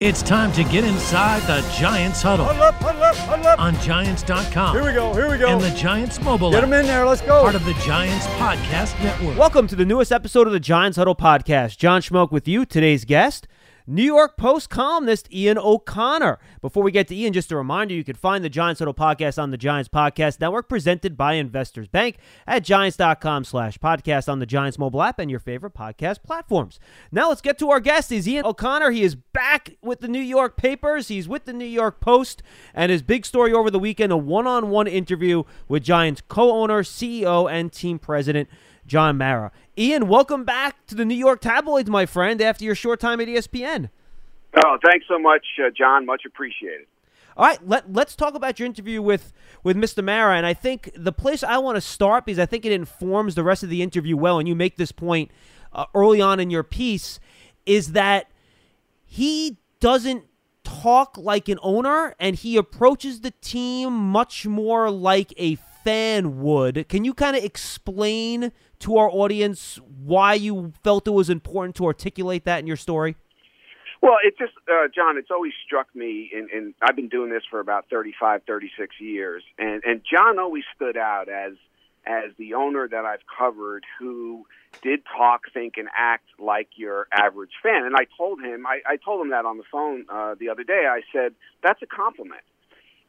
It's time to get inside the Giants huddle. Huddle up, huddle up, huddle up. On Giants.com. Here we go, here we go. And the Giants mobile Get them in there, let's go. Part of the Giants Podcast Network. Welcome to the newest episode of the Giants Huddle podcast. John Schmeelk with you. Today's guest, New York Post columnist Ian O'Connor. Before we get to Ian, just a reminder you can find the Giants Huddle podcast on the Giants Podcast Network, presented by Investors Bank at giants.com slash podcast on the Giants mobile app and your favorite podcast platforms. Now let's get to our guest. He's Ian O'Connor. He is back with the New York papers. He's with the New York Post, and his big story over the weekend, a one-on-one interview with Giants co-owner, CEO, and team president John Mara. Ian, welcome back to the New York tabloids, my friend, after your short time at ESPN. Oh, thanks so much, uh, John. Much appreciated. All right, let, let's talk about your interview with, with Mr. Mara. And I think the place I want to start, because I think it informs the rest of the interview well, and you make this point uh, early on in your piece, is that he doesn't talk like an owner and he approaches the team much more like a would. Can you kind of explain to our audience why you felt it was important to articulate that in your story? Well, it just, uh, John, it's always struck me, and, and I've been doing this for about 35, 36 years, and, and John always stood out as as the owner that I've covered who did talk, think, and act like your average fan. And I told him, I, I told him that on the phone uh, the other day. I said, that's a compliment.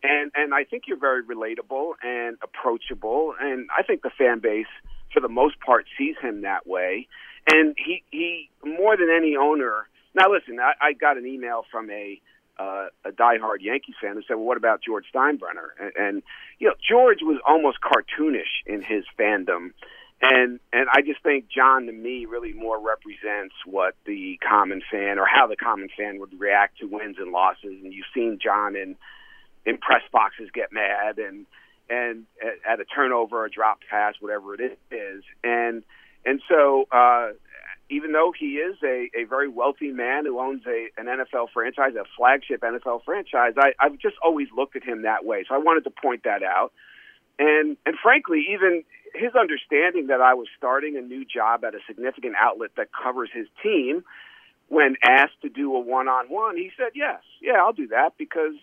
And and I think you're very relatable and approachable, and I think the fan base, for the most part, sees him that way. And he he more than any owner. Now listen, I, I got an email from a uh, a diehard Yankees fan who said, "Well, what about George Steinbrenner?" And, and you know, George was almost cartoonish in his fandom, and and I just think John to me really more represents what the common fan or how the common fan would react to wins and losses. And you've seen John in in press boxes get mad and and at, a turnover, a drop pass, whatever it is, and and so. uh even though he is a, a very wealthy man who owns a an NFL franchise, a flagship NFL franchise, I, I've just always looked at him that way. So I wanted to point that out. And and frankly, even his understanding that I was starting a new job at a significant outlet that covers his team, when asked to do a one on one, he said yes, yeah, I'll do that because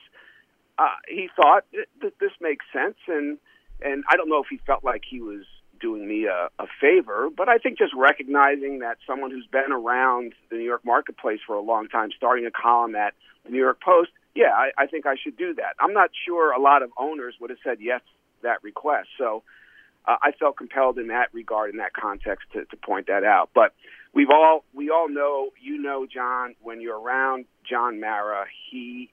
uh, he thought that this makes sense, and and I don't know if he felt like he was doing me a, a favor, but I think just recognizing that someone who's been around the New York marketplace for a long time, starting a column at the New York Post, yeah, I, I think I should do that. I'm not sure a lot of owners would have said yes to that request, so uh, I felt compelled in that regard, in that context, to, to point that out. But we've all we all know, you know, John, when you're around John Mara, he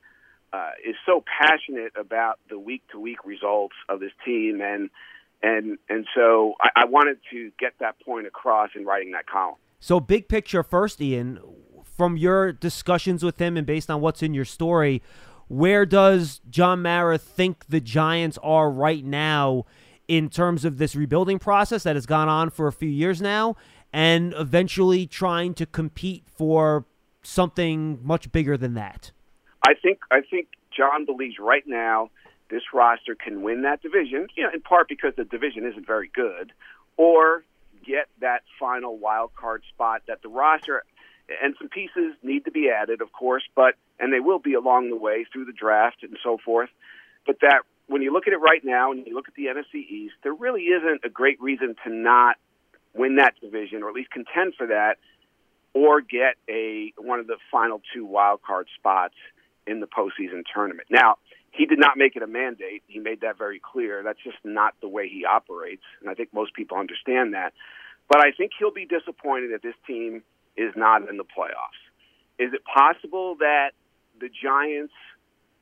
uh, is so passionate about the week to week results of his team and and and so I, I wanted to get that point across in writing that column. So, big picture first, Ian, from your discussions with him and based on what's in your story, where does John Mara think the Giants are right now in terms of this rebuilding process that has gone on for a few years now and eventually trying to compete for something much bigger than that? I think I think John believes right now this roster can win that division, you know, in part because the division isn't very good, or get that final wild card spot that the roster and some pieces need to be added, of course, but and they will be along the way through the draft and so forth. But that when you look at it right now and you look at the NFC East, there really isn't a great reason to not win that division or at least contend for that or get a one of the final two wild card spots in the postseason tournament. Now, he did not make it a mandate. He made that very clear. That's just not the way he operates, and I think most people understand that. But I think he'll be disappointed that this team is not in the playoffs. Is it possible that the Giants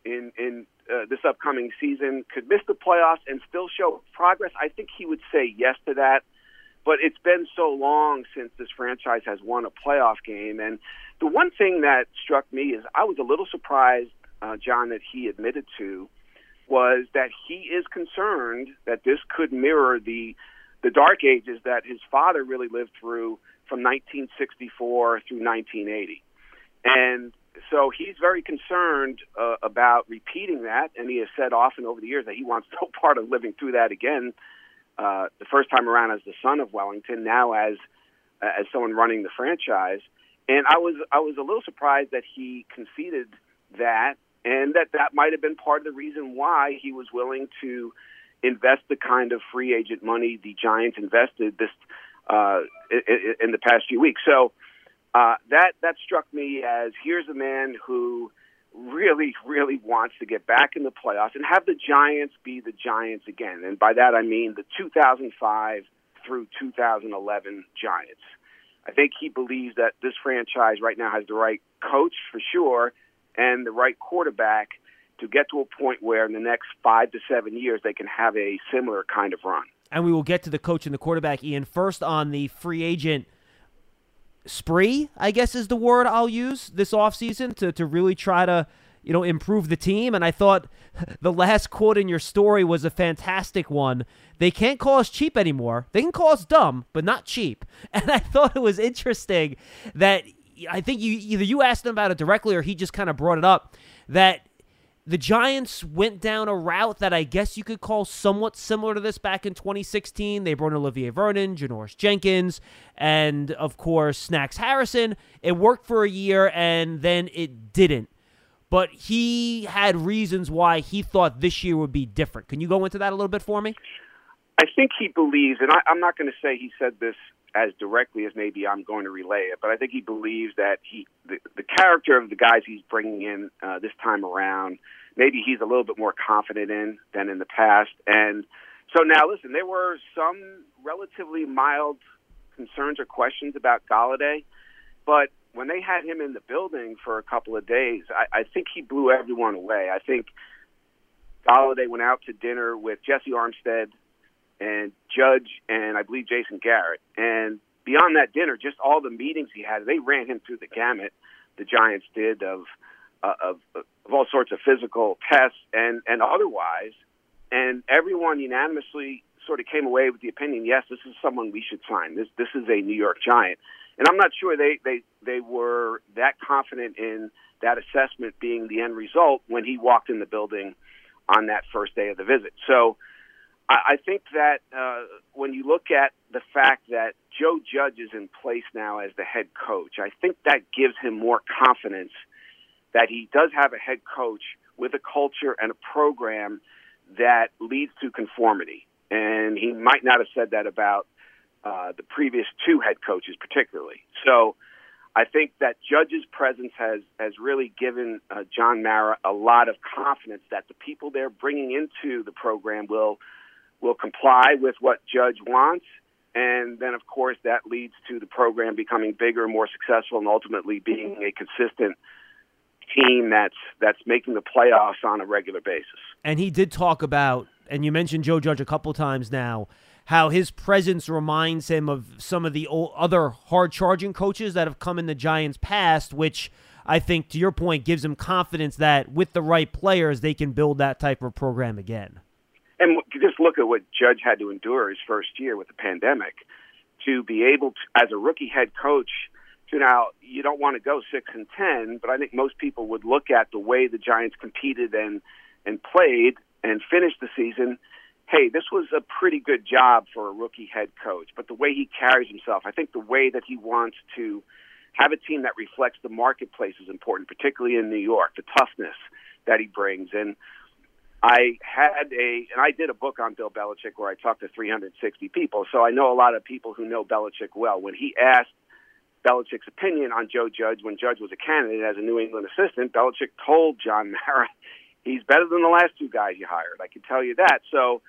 in in uh, this upcoming season could miss the playoffs and still show progress? I think he would say yes to that. But it's been so long since this franchise has won a playoff game, and the one thing that struck me is I was a little surprised uh, John, that he admitted to was that he is concerned that this could mirror the the dark ages that his father really lived through from 1964 through 1980, and so he's very concerned uh, about repeating that, and he has said often over the years that he wants no part of living through that again. Uh, the first time around as the son of Wellington, now as as someone running the franchise. And I was I was a little surprised that he conceded that, and that that might have been part of the reason why he was willing to invest the kind of free agent money the Giants invested this uh, in, the past few weeks. So uh, that that struck me as here's a man who really, really wants to get back in the playoffs and have the Giants be the Giants again. And by that I mean the 2005 through 2011 Giants. I think he believes that this franchise right now has the right coach for sure and the right quarterback to get to a point where in the next five to seven years they can have a similar kind of run. And we will get to the coach and the quarterback, Ian. First on the free agent spree, I guess is the word I'll use this offseason to, to really try to, you know, improve the team. And I thought the last quote in your story was a fantastic one. They can't call us cheap anymore. They can call us dumb, but not cheap. And I thought it was interesting that I think you either you asked him about it directly or he just kind of brought it up that the Giants went down a route that I guess you could call somewhat similar to this back in 2016. They brought in Olivier Vernon, Janoris Jenkins, and of course Snacks Harrison. It worked for a year and then it didn't. But he had reasons why he thought this year would be different. Can you go into that a little bit for me? I think he believes, and I, I'm not going to say he said this as directly as maybe I'm going to relay it, but I think he believes that he the, the character of the guys he's bringing in uh, this time around, maybe he's a little bit more confident in than in the past. And so now, listen, there were some relatively mild concerns or questions about Golladay, but when they had him in the building for a couple of days, I, I think he blew everyone away. I think Golladay went out to dinner with Jessie Armstead and Judge and I believe Jason Garrett. And beyond that dinner, just all the meetings he had, they ran him through the gamut. The Giants did of uh, of, of all sorts of physical tests and and otherwise, and everyone unanimously sort of came away with the opinion, yes, this is someone we should sign. This this is a New York Giant, and I'm not sure they they they were that confident in that assessment being the end result when he walked in the building on that first day of the visit. So I, think that uh, when you look at the fact that Joe Judge is in place now as the head coach, I think that gives him more confidence that he does have a head coach with a culture and a program that leads to conformity. And he might not have said that about uh, the previous two head coaches, particularly. So I think that Judge's presence has has really given uh, John Mara a lot of confidence that the people they're bringing into the program will will comply with what Judge wants. And then, of course, that leads to the program becoming bigger, more successful, and ultimately being a consistent team that's that's making the playoffs on a regular basis. And he did talk about, and you mentioned Joe Judge a couple times now, how his presence reminds him of some of the other hard charging coaches that have come in the Giants' past, which I think, to your point, gives him confidence that with the right players, they can build that type of program again. And just look at what Judge had to endure his first year with the pandemic. To be able to, as a rookie head coach, to now you don't want to go six and ten, but I think most people would look at the way the Giants competed and and played and finished the season. Hey, this was a pretty good job for a rookie head coach, but the way he carries himself, I think the way that he wants to have a team that reflects the marketplace is important, particularly in New York, the toughness that he brings. And I had a, and I did a book on Bill Belichick where I talked to 360 people. So I know a lot of people who know Belichick well. When he asked Belichick's opinion on Joe Judge when Judge was a candidate as a New England assistant, Belichick told John Mara, he's better than the last two guys you hired. I can tell you that. So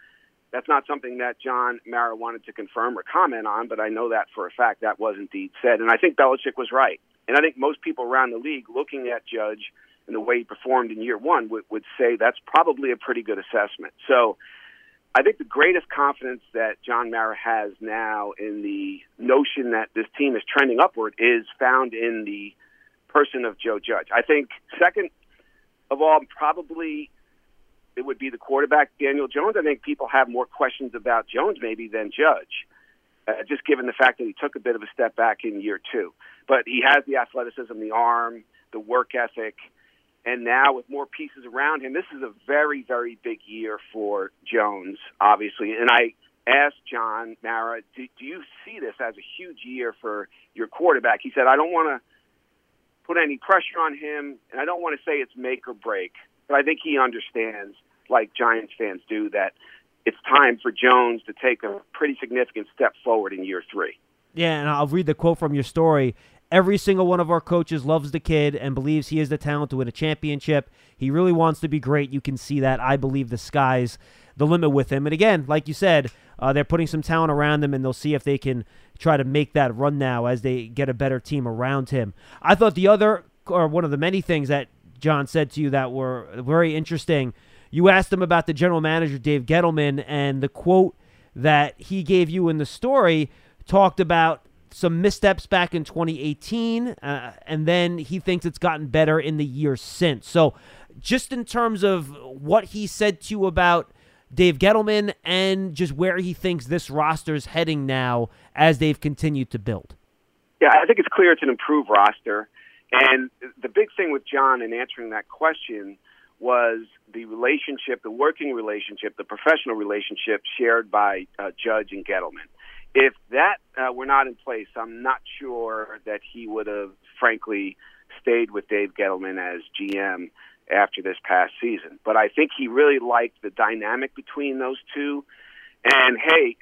that's not something that John Mara wanted to confirm or comment on, but I know that for a fact that was indeed said. And I think Belichick was right. And I think most people around the league looking at Judge – and the way he performed in year one would, would say that's probably a pretty good assessment. So I think the greatest confidence that John Mara has now in the notion that this team is trending upward is found in the person of Joe Judge. I think second of all, probably it would be the quarterback Daniel Jones. I think people have more questions about Jones maybe than Judge, uh, just given the fact that he took a bit of a step back in year two. But he has the athleticism, the arm, the work ethic. And now with more pieces around him, this is a very, very big year for Jones, obviously. And I asked John Mara, do, do you see this as a huge year for your quarterback? He said, I don't want to put any pressure on him. And I don't want to say it's make or break, but I think he understands, like Giants fans do, that it's time for Jones to take a pretty significant step forward in year three. Yeah, and I'll read the quote from your story. Every single one of our coaches loves the kid and believes he has the talent to win a championship. He really wants to be great. You can see that. I believe the sky's the limit with him. And again, like you said, uh, they're putting some talent around him, and they'll see if they can try to make that run now as they get a better team around him. I thought the other, or one of the many things that John said to you that were very interesting. You asked him about the general manager, Dave Gettleman, and the quote that he gave you in the story talked about some missteps back in 2018, uh, and then he thinks it's gotten better in the year since. So, just in terms of what he said to you about Dave Gettleman and just where he thinks this roster is heading now as they've continued to build. Yeah, I think it's clear it's an improved roster. And the big thing with John in answering that question was the relationship, the working relationship, the professional relationship shared by uh, Judge and Gettleman. If that uh, were not in place, I'm not sure that he would have, frankly, stayed with Dave Gettleman as GM after this past season. But I think he really liked the dynamic between those two. And hey,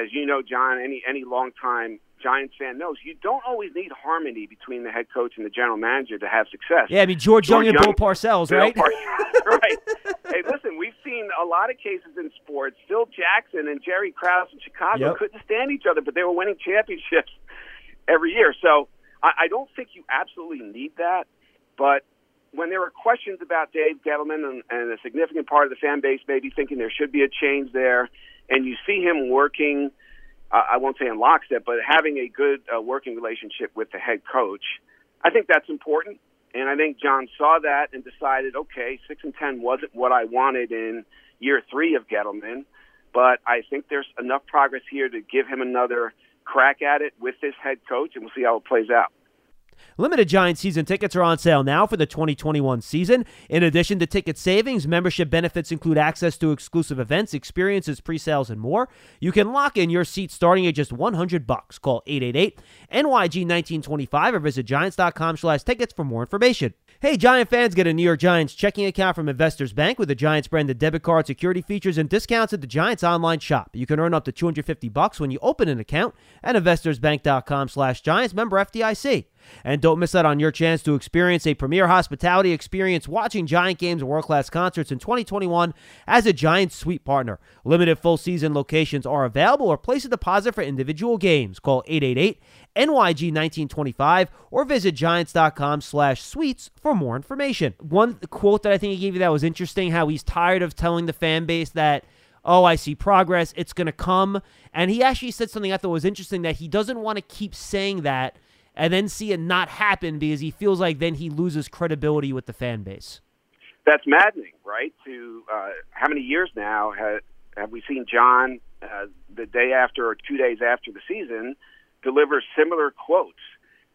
as you know, John, any any longtime Giants fan knows you don't always need harmony between the head coach and the general manager to have success. Yeah, I mean George, George Young and Bill Parcells, Bill right? Parcells, right. hey, listen, we've seen a lot of cases in sports. Phil Jackson and Jerry Krause in Chicago Yep. couldn't stand each other, but they were winning championships every year. So I, I don't think you absolutely need that. But when there were questions about Dave Gettleman and, and a significant part of the fan base maybe thinking there should be a change there, and you see him working, uh, I won't say in lockstep, but having a good uh, working relationship with the head coach, I think that's important. And I think John saw that and decided, okay, six and ten wasn't what I wanted in year three of Gettleman, but I think there's enough progress here to give him another crack at it with this head coach, and we'll see how it plays out. Limited Giants season tickets are on sale now for the 2021 season. In addition to ticket savings, membership benefits include access to exclusive events, experiences, pre-sales, and more. You can lock in your seat starting at just 100 bucks. Call 888-NYG-1925 or visit giants.com slash tickets for more information. Hey, Giant fans, get a New York Giants checking account from Investors Bank with the Giants branded debit card security features and discounts at the Giants online shop. You can earn up to 250 bucks when you open an account at investorsbank.com slash giants member FDIC. And don't miss out on your chance to experience a premier hospitality experience watching Giant games and world class concerts in 2021 as a Giant suite partner. Limited full season locations are available or place a deposit for individual games. Call 888 NYG 1925 or visit giants.com slash suites for more information. One quote that I think he gave you that was interesting how he's tired of telling the fan base that oh, I see progress, it's going to come. And he actually said something I thought was interesting that he doesn't want to keep saying that and then see it not happen because he feels like then he loses credibility with the fan base. That's maddening, right? To uh, how many years now have, have we seen John uh, the day after or two days after the season deliver similar quotes?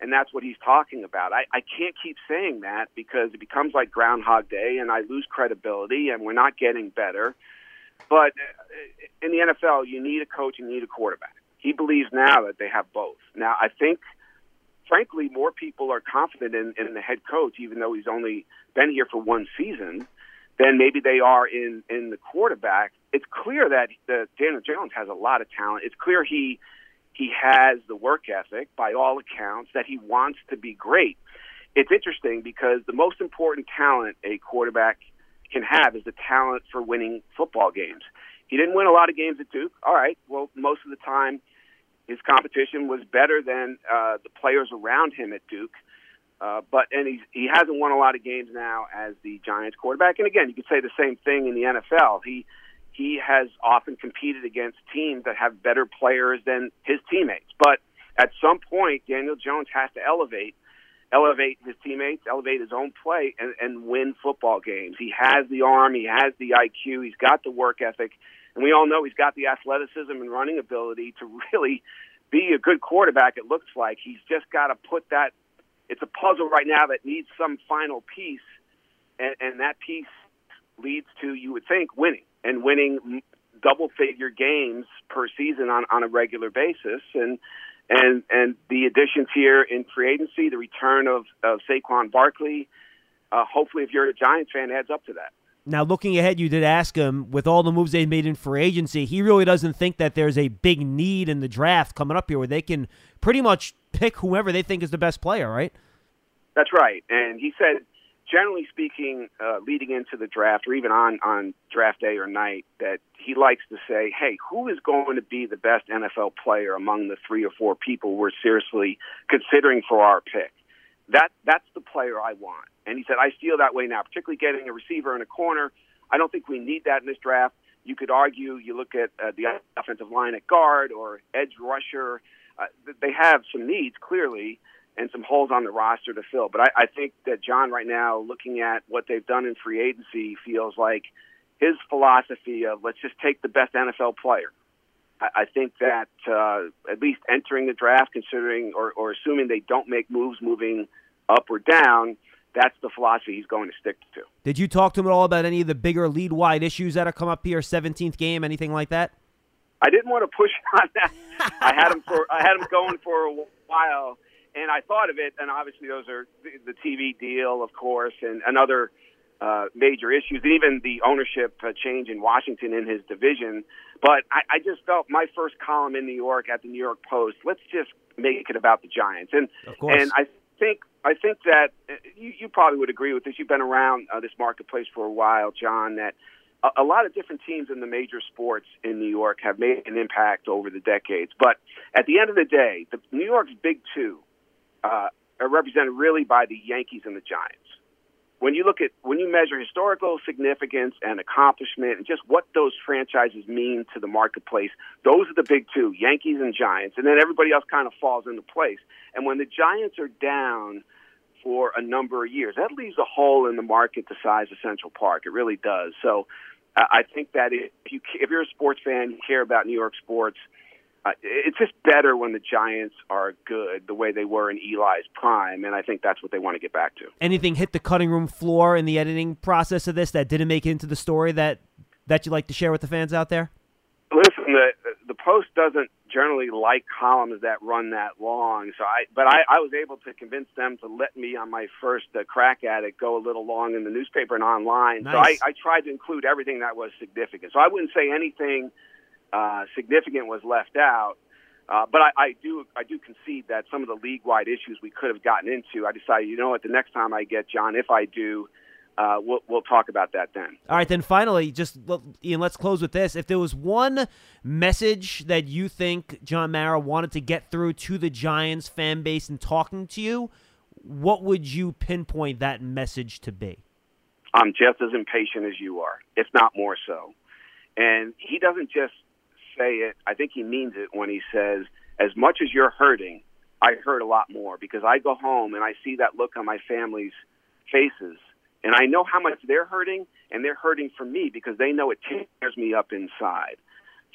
And that's what he's talking about. I, I can't keep saying that because it becomes like Groundhog Day and I lose credibility and we're not getting better. But uh, in the NFL, you need a coach and you need a quarterback. He believes now that they have both. Now, I think frankly, more people are confident in, in the head coach, even though he's only been here for one season, than maybe they are in, in the quarterback. It's clear that the, Daniel Jones has a lot of talent. It's clear he he has the work ethic, by all accounts, that he wants to be great. It's interesting because the most important talent a quarterback can have is the talent for winning football games. He didn't win a lot of games at Duke. All right, well, most of the time his competition was better than uh, the players around him at Duke. Uh, but and he's, he hasn't won a lot of games now as the Giants quarterback. And again, you could say the same thing in the NFL. He he has often competed against teams that have better players than his teammates. But at some point, Daniel Jones has to elevate elevate his teammates, elevate his own play, and, and win football games. He has the arm, he has the IQ, he's got the work ethic, and we all know he's got the athleticism and running ability to really be a good quarterback. It looks like he's just got to put that. It's a puzzle right now that needs some final piece, and, and that piece leads to you would think winning and winning double figure games per season on on a regular basis and and and the additions here in free agency, the return of of Saquon Barkley. Uh, hopefully, if you're a Giants fan, adds up to that. Now, looking ahead, you did ask him with all the moves they've made in free agency, he really doesn't think that there's a big need in the draft coming up here where they can pretty much pick whoever they think is the best player, right? That's right. And he said, generally speaking, uh, leading into the draft or even on, on draft day or night, that he likes to say, hey, who is going to be the best NFL player among the three or four people we're seriously considering for our pick? That That's the player I want. And he said, I feel that way now, particularly getting a receiver in a corner. I don't think we need that in this draft. You could argue, you look at uh, the offensive line at guard or edge rusher. Uh, they have some needs, clearly, and some holes on the roster to fill. But I, I think that John, right now, looking at what they've done in free agency, feels like his philosophy of let's just take the best NFL player. I, think that uh, at least entering the draft, considering or, or assuming they don't make moves moving up or down, that's the philosophy he's going to stick to. Did you talk to him at all about any of the bigger lead wide issues that have come up here, 17th game, anything like that? I didn't want to push on that. I had him for I had him going for a while, and I thought of it. And obviously, those are the, the TV deal, of course, and another uh, major issues, and even the ownership uh, change in Washington in his division. But I, I just felt my first column in New York at the New York Post. Let's just make it about the Giants, and and I think I think that uh, you, you probably would agree with this. You've been around uh, this marketplace for a while, John. That a, a lot of different teams in the major sports in New York have made an impact over the decades. But at the end of the day, the New York's big two uh, are represented really by the Yankees and the Giants. When you look at when you measure historical significance and accomplishment and just what those franchises mean to the marketplace, those are the big two, Yankees and Giants, and then everybody else kind of falls into place. And when the Giants are down for a number of years. That leaves a hole in the market the size of Central Park. It really does. So uh, I think that if you if you're a sports fan, you care about New York sports. Uh, it's just better when the Giants are good, the way they were in Eli's prime, and I think that's what they want to get back to. Anything hit the cutting room floor in the editing process of this that didn't make it into the story that that you'd like to share with the fans out there? Listen, the the Post doesn't generally like columns that run that long. So I, but I, I was able to convince them to let me on my first uh, crack at it go a little long in the newspaper and online. Nice. So I, I tried to include everything that was significant. So I wouldn't say anything uh, significant was left out. Uh, but I, I do I do concede that some of the league wide issues we could have gotten into. I decided, you know what, the next time I get John, if I do, uh, we'll, we'll talk about that then. All right, then finally, just Ian, let's close with this. If there was one message that you think John Mara wanted to get through to the Giants fan base in talking to you, what would you pinpoint that message to be? I'm just as impatient as you are, if not more so. And he doesn't just say it, I think he means it when he says, as much as you're hurting, I hurt a lot more because I go home and I see that look on my family's faces and I know how much they're hurting, and they're hurting for me because they know it tears me up inside.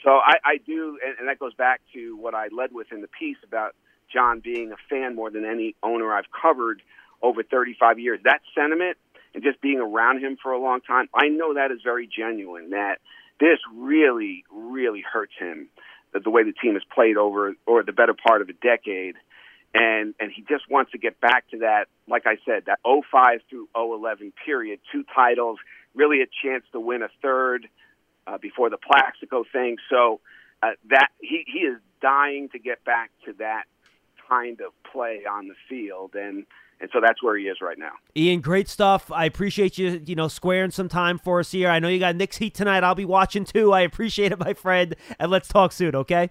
So I, I do, and, and that goes back to what I led with in the piece about John being a fan more than any owner I've covered over 35 years. That sentiment and just being around him for a long time, I know that is very genuine. That this really, really hurts him. The, way the team has played over, or the better part of a decade, and and he just wants to get back to that like I said that 05 through 011 period two titles really a chance to win a third uh, before the Plaxico thing so uh, that he he is dying to get back to that kind of play on the field and and so that's where he is right now. Ian, great stuff. I appreciate you, you know, squaring some time for us here. I know you got Knicks Heat tonight. I'll be watching too. I appreciate it, my friend. And let's talk soon, okay?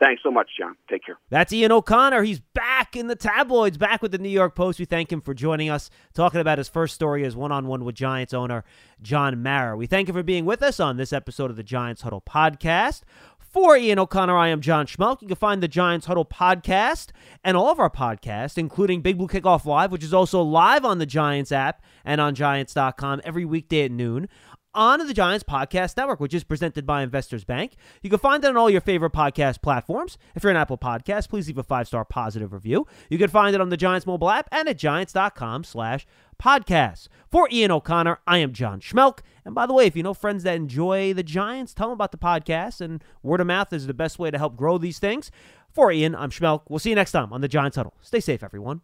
Thanks so much, John. Take care. That's Ian O'Connor. He's back in the tabloids, back with the New York Post. We thank him for joining us, talking about his first story as one on one with Giants owner John Mara. We thank him for being with us on this episode of the Giants Huddle podcast. For Ian O'Connor, I am John Schmeelk. You can find the Giants Huddle podcast and all of our podcasts, including Big Blue Kickoff Live, which is also live on the Giants app and on Giants.com every weekday at noon on the Giants Podcast Network, which is presented by Investors Bank. You can find it on all your favorite podcast platforms. If you're an Apple Podcast, please leave a five-star positive review. You can find it on the Giants mobile app and at giants.com slash podcasts. For Ian O'Connor, I am John Schmeelk. And by the way, if you know friends that enjoy the Giants, tell them about the podcast. And word of mouth is the best way to help grow these things. For Ian, I'm Schmeelk. We'll see you next time on the Giants Huddle. Stay safe, everyone.